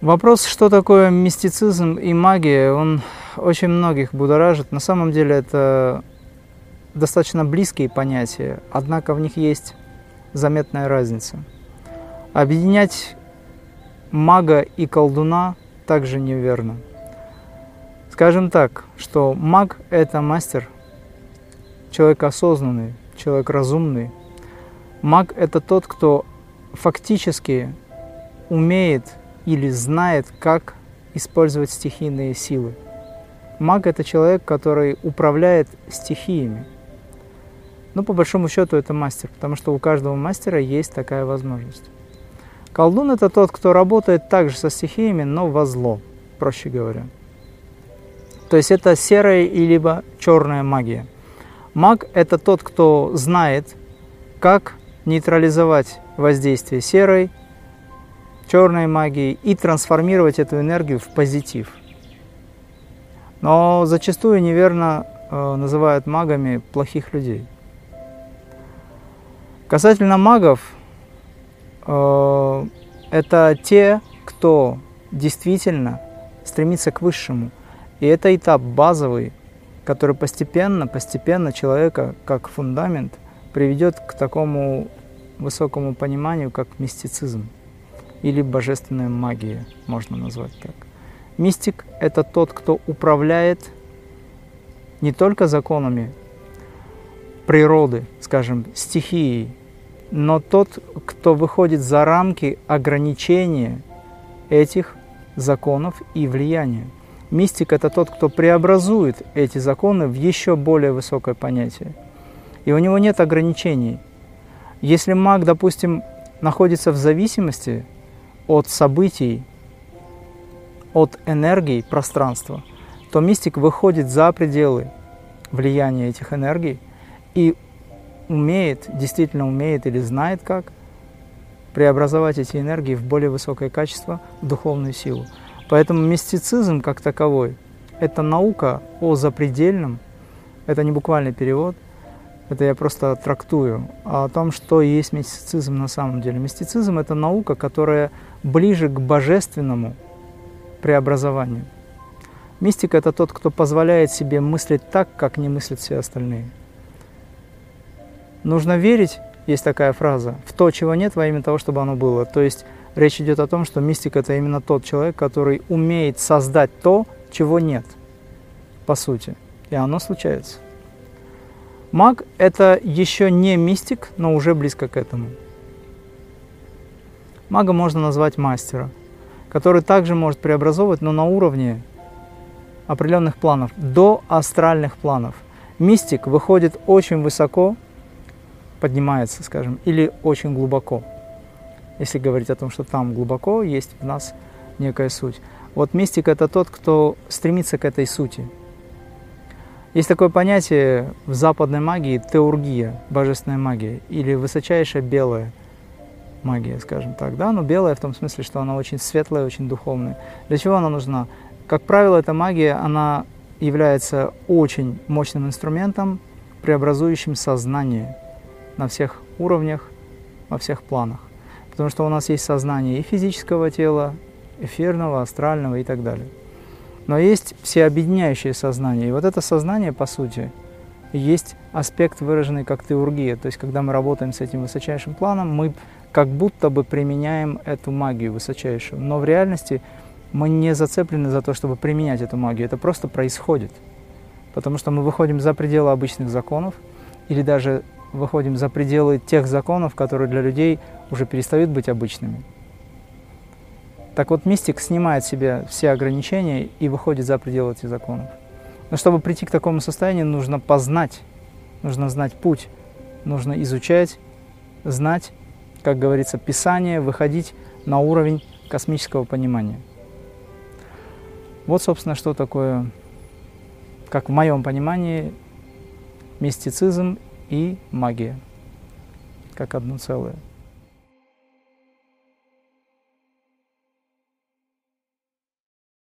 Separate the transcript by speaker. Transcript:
Speaker 1: Вопрос, что такое мистицизм и магия, он очень многих будоражит. На самом деле это достаточно близкие понятия, однако в них есть заметная разница. Объединять мага и колдуна также неверно. Скажем так, что маг – это мастер, человек осознанный, человек разумный. Маг – это тот, кто фактически умеет или знает, как использовать стихийные силы. Маг – это человек, который управляет стихиями. Ну, по большому счету, это мастер, потому что у каждого мастера есть такая возможность. Колдун – это тот, кто работает также со стихиями, но во зло, проще говоря. То есть это серая и черная магия. Маг – это тот, кто знает, как нейтрализовать воздействие серой черной магии и трансформировать эту энергию в позитив. Но зачастую неверно э, называют магами плохих людей. Касательно магов, э, это те, кто действительно стремится к высшему. И это этап базовый, который постепенно, постепенно человека, как фундамент, приведет к такому высокому пониманию, как мистицизм или божественная магия, можно назвать так. Мистик – это тот, кто управляет не только законами природы, скажем, стихией, но тот, кто выходит за рамки ограничения этих законов и влияния. Мистик – это тот, кто преобразует эти законы в еще более высокое понятие. И у него нет ограничений. Если маг, допустим, находится в зависимости от событий, от энергии пространства, то мистик выходит за пределы влияния этих энергий и умеет, действительно умеет или знает как преобразовать эти энергии в более высокое качество, в духовную силу. Поэтому мистицизм как таковой – это наука о запредельном, это не буквальный перевод, это я просто трактую, о том, что есть мистицизм на самом деле. Мистицизм – это наука, которая ближе к божественному преобразованию. Мистик – это тот, кто позволяет себе мыслить так, как не мыслят все остальные. Нужно верить, есть такая фраза, в то, чего нет, во имя того, чтобы оно было. То есть речь идет о том, что мистик – это именно тот человек, который умеет создать то, чего нет, по сути. И оно случается. Маг – это еще не мистик, но уже близко к этому. Мага можно назвать мастера, который также может преобразовывать, но на уровне определенных планов, до астральных планов. Мистик выходит очень высоко, поднимается, скажем, или очень глубоко. Если говорить о том, что там глубоко есть в нас некая суть. Вот мистик – это тот, кто стремится к этой сути. Есть такое понятие в западной магии – теургия, божественная магия, или высочайшая белая – магия, скажем так, да, но белая в том смысле, что она очень светлая, очень духовная. Для чего она нужна? Как правило, эта магия, она является очень мощным инструментом, преобразующим сознание на всех уровнях, во всех планах. Потому что у нас есть сознание и физического тела, эфирного, астрального и так далее. Но есть всеобъединяющее сознание. И вот это сознание, по сути, есть аспект, выраженный как теургия. То есть, когда мы работаем с этим высочайшим планом, мы как будто бы применяем эту магию высочайшую. Но в реальности мы не зацеплены за то, чтобы применять эту магию. Это просто происходит. Потому что мы выходим за пределы обычных законов или даже выходим за пределы тех законов, которые для людей уже перестают быть обычными. Так вот, мистик снимает себе все ограничения и выходит за пределы этих законов. Но чтобы прийти к такому состоянию, нужно познать, нужно знать путь, нужно изучать, знать как говорится, Писание, выходить на уровень космического понимания. Вот, собственно, что такое, как в моем понимании, мистицизм и магия, как одно целое.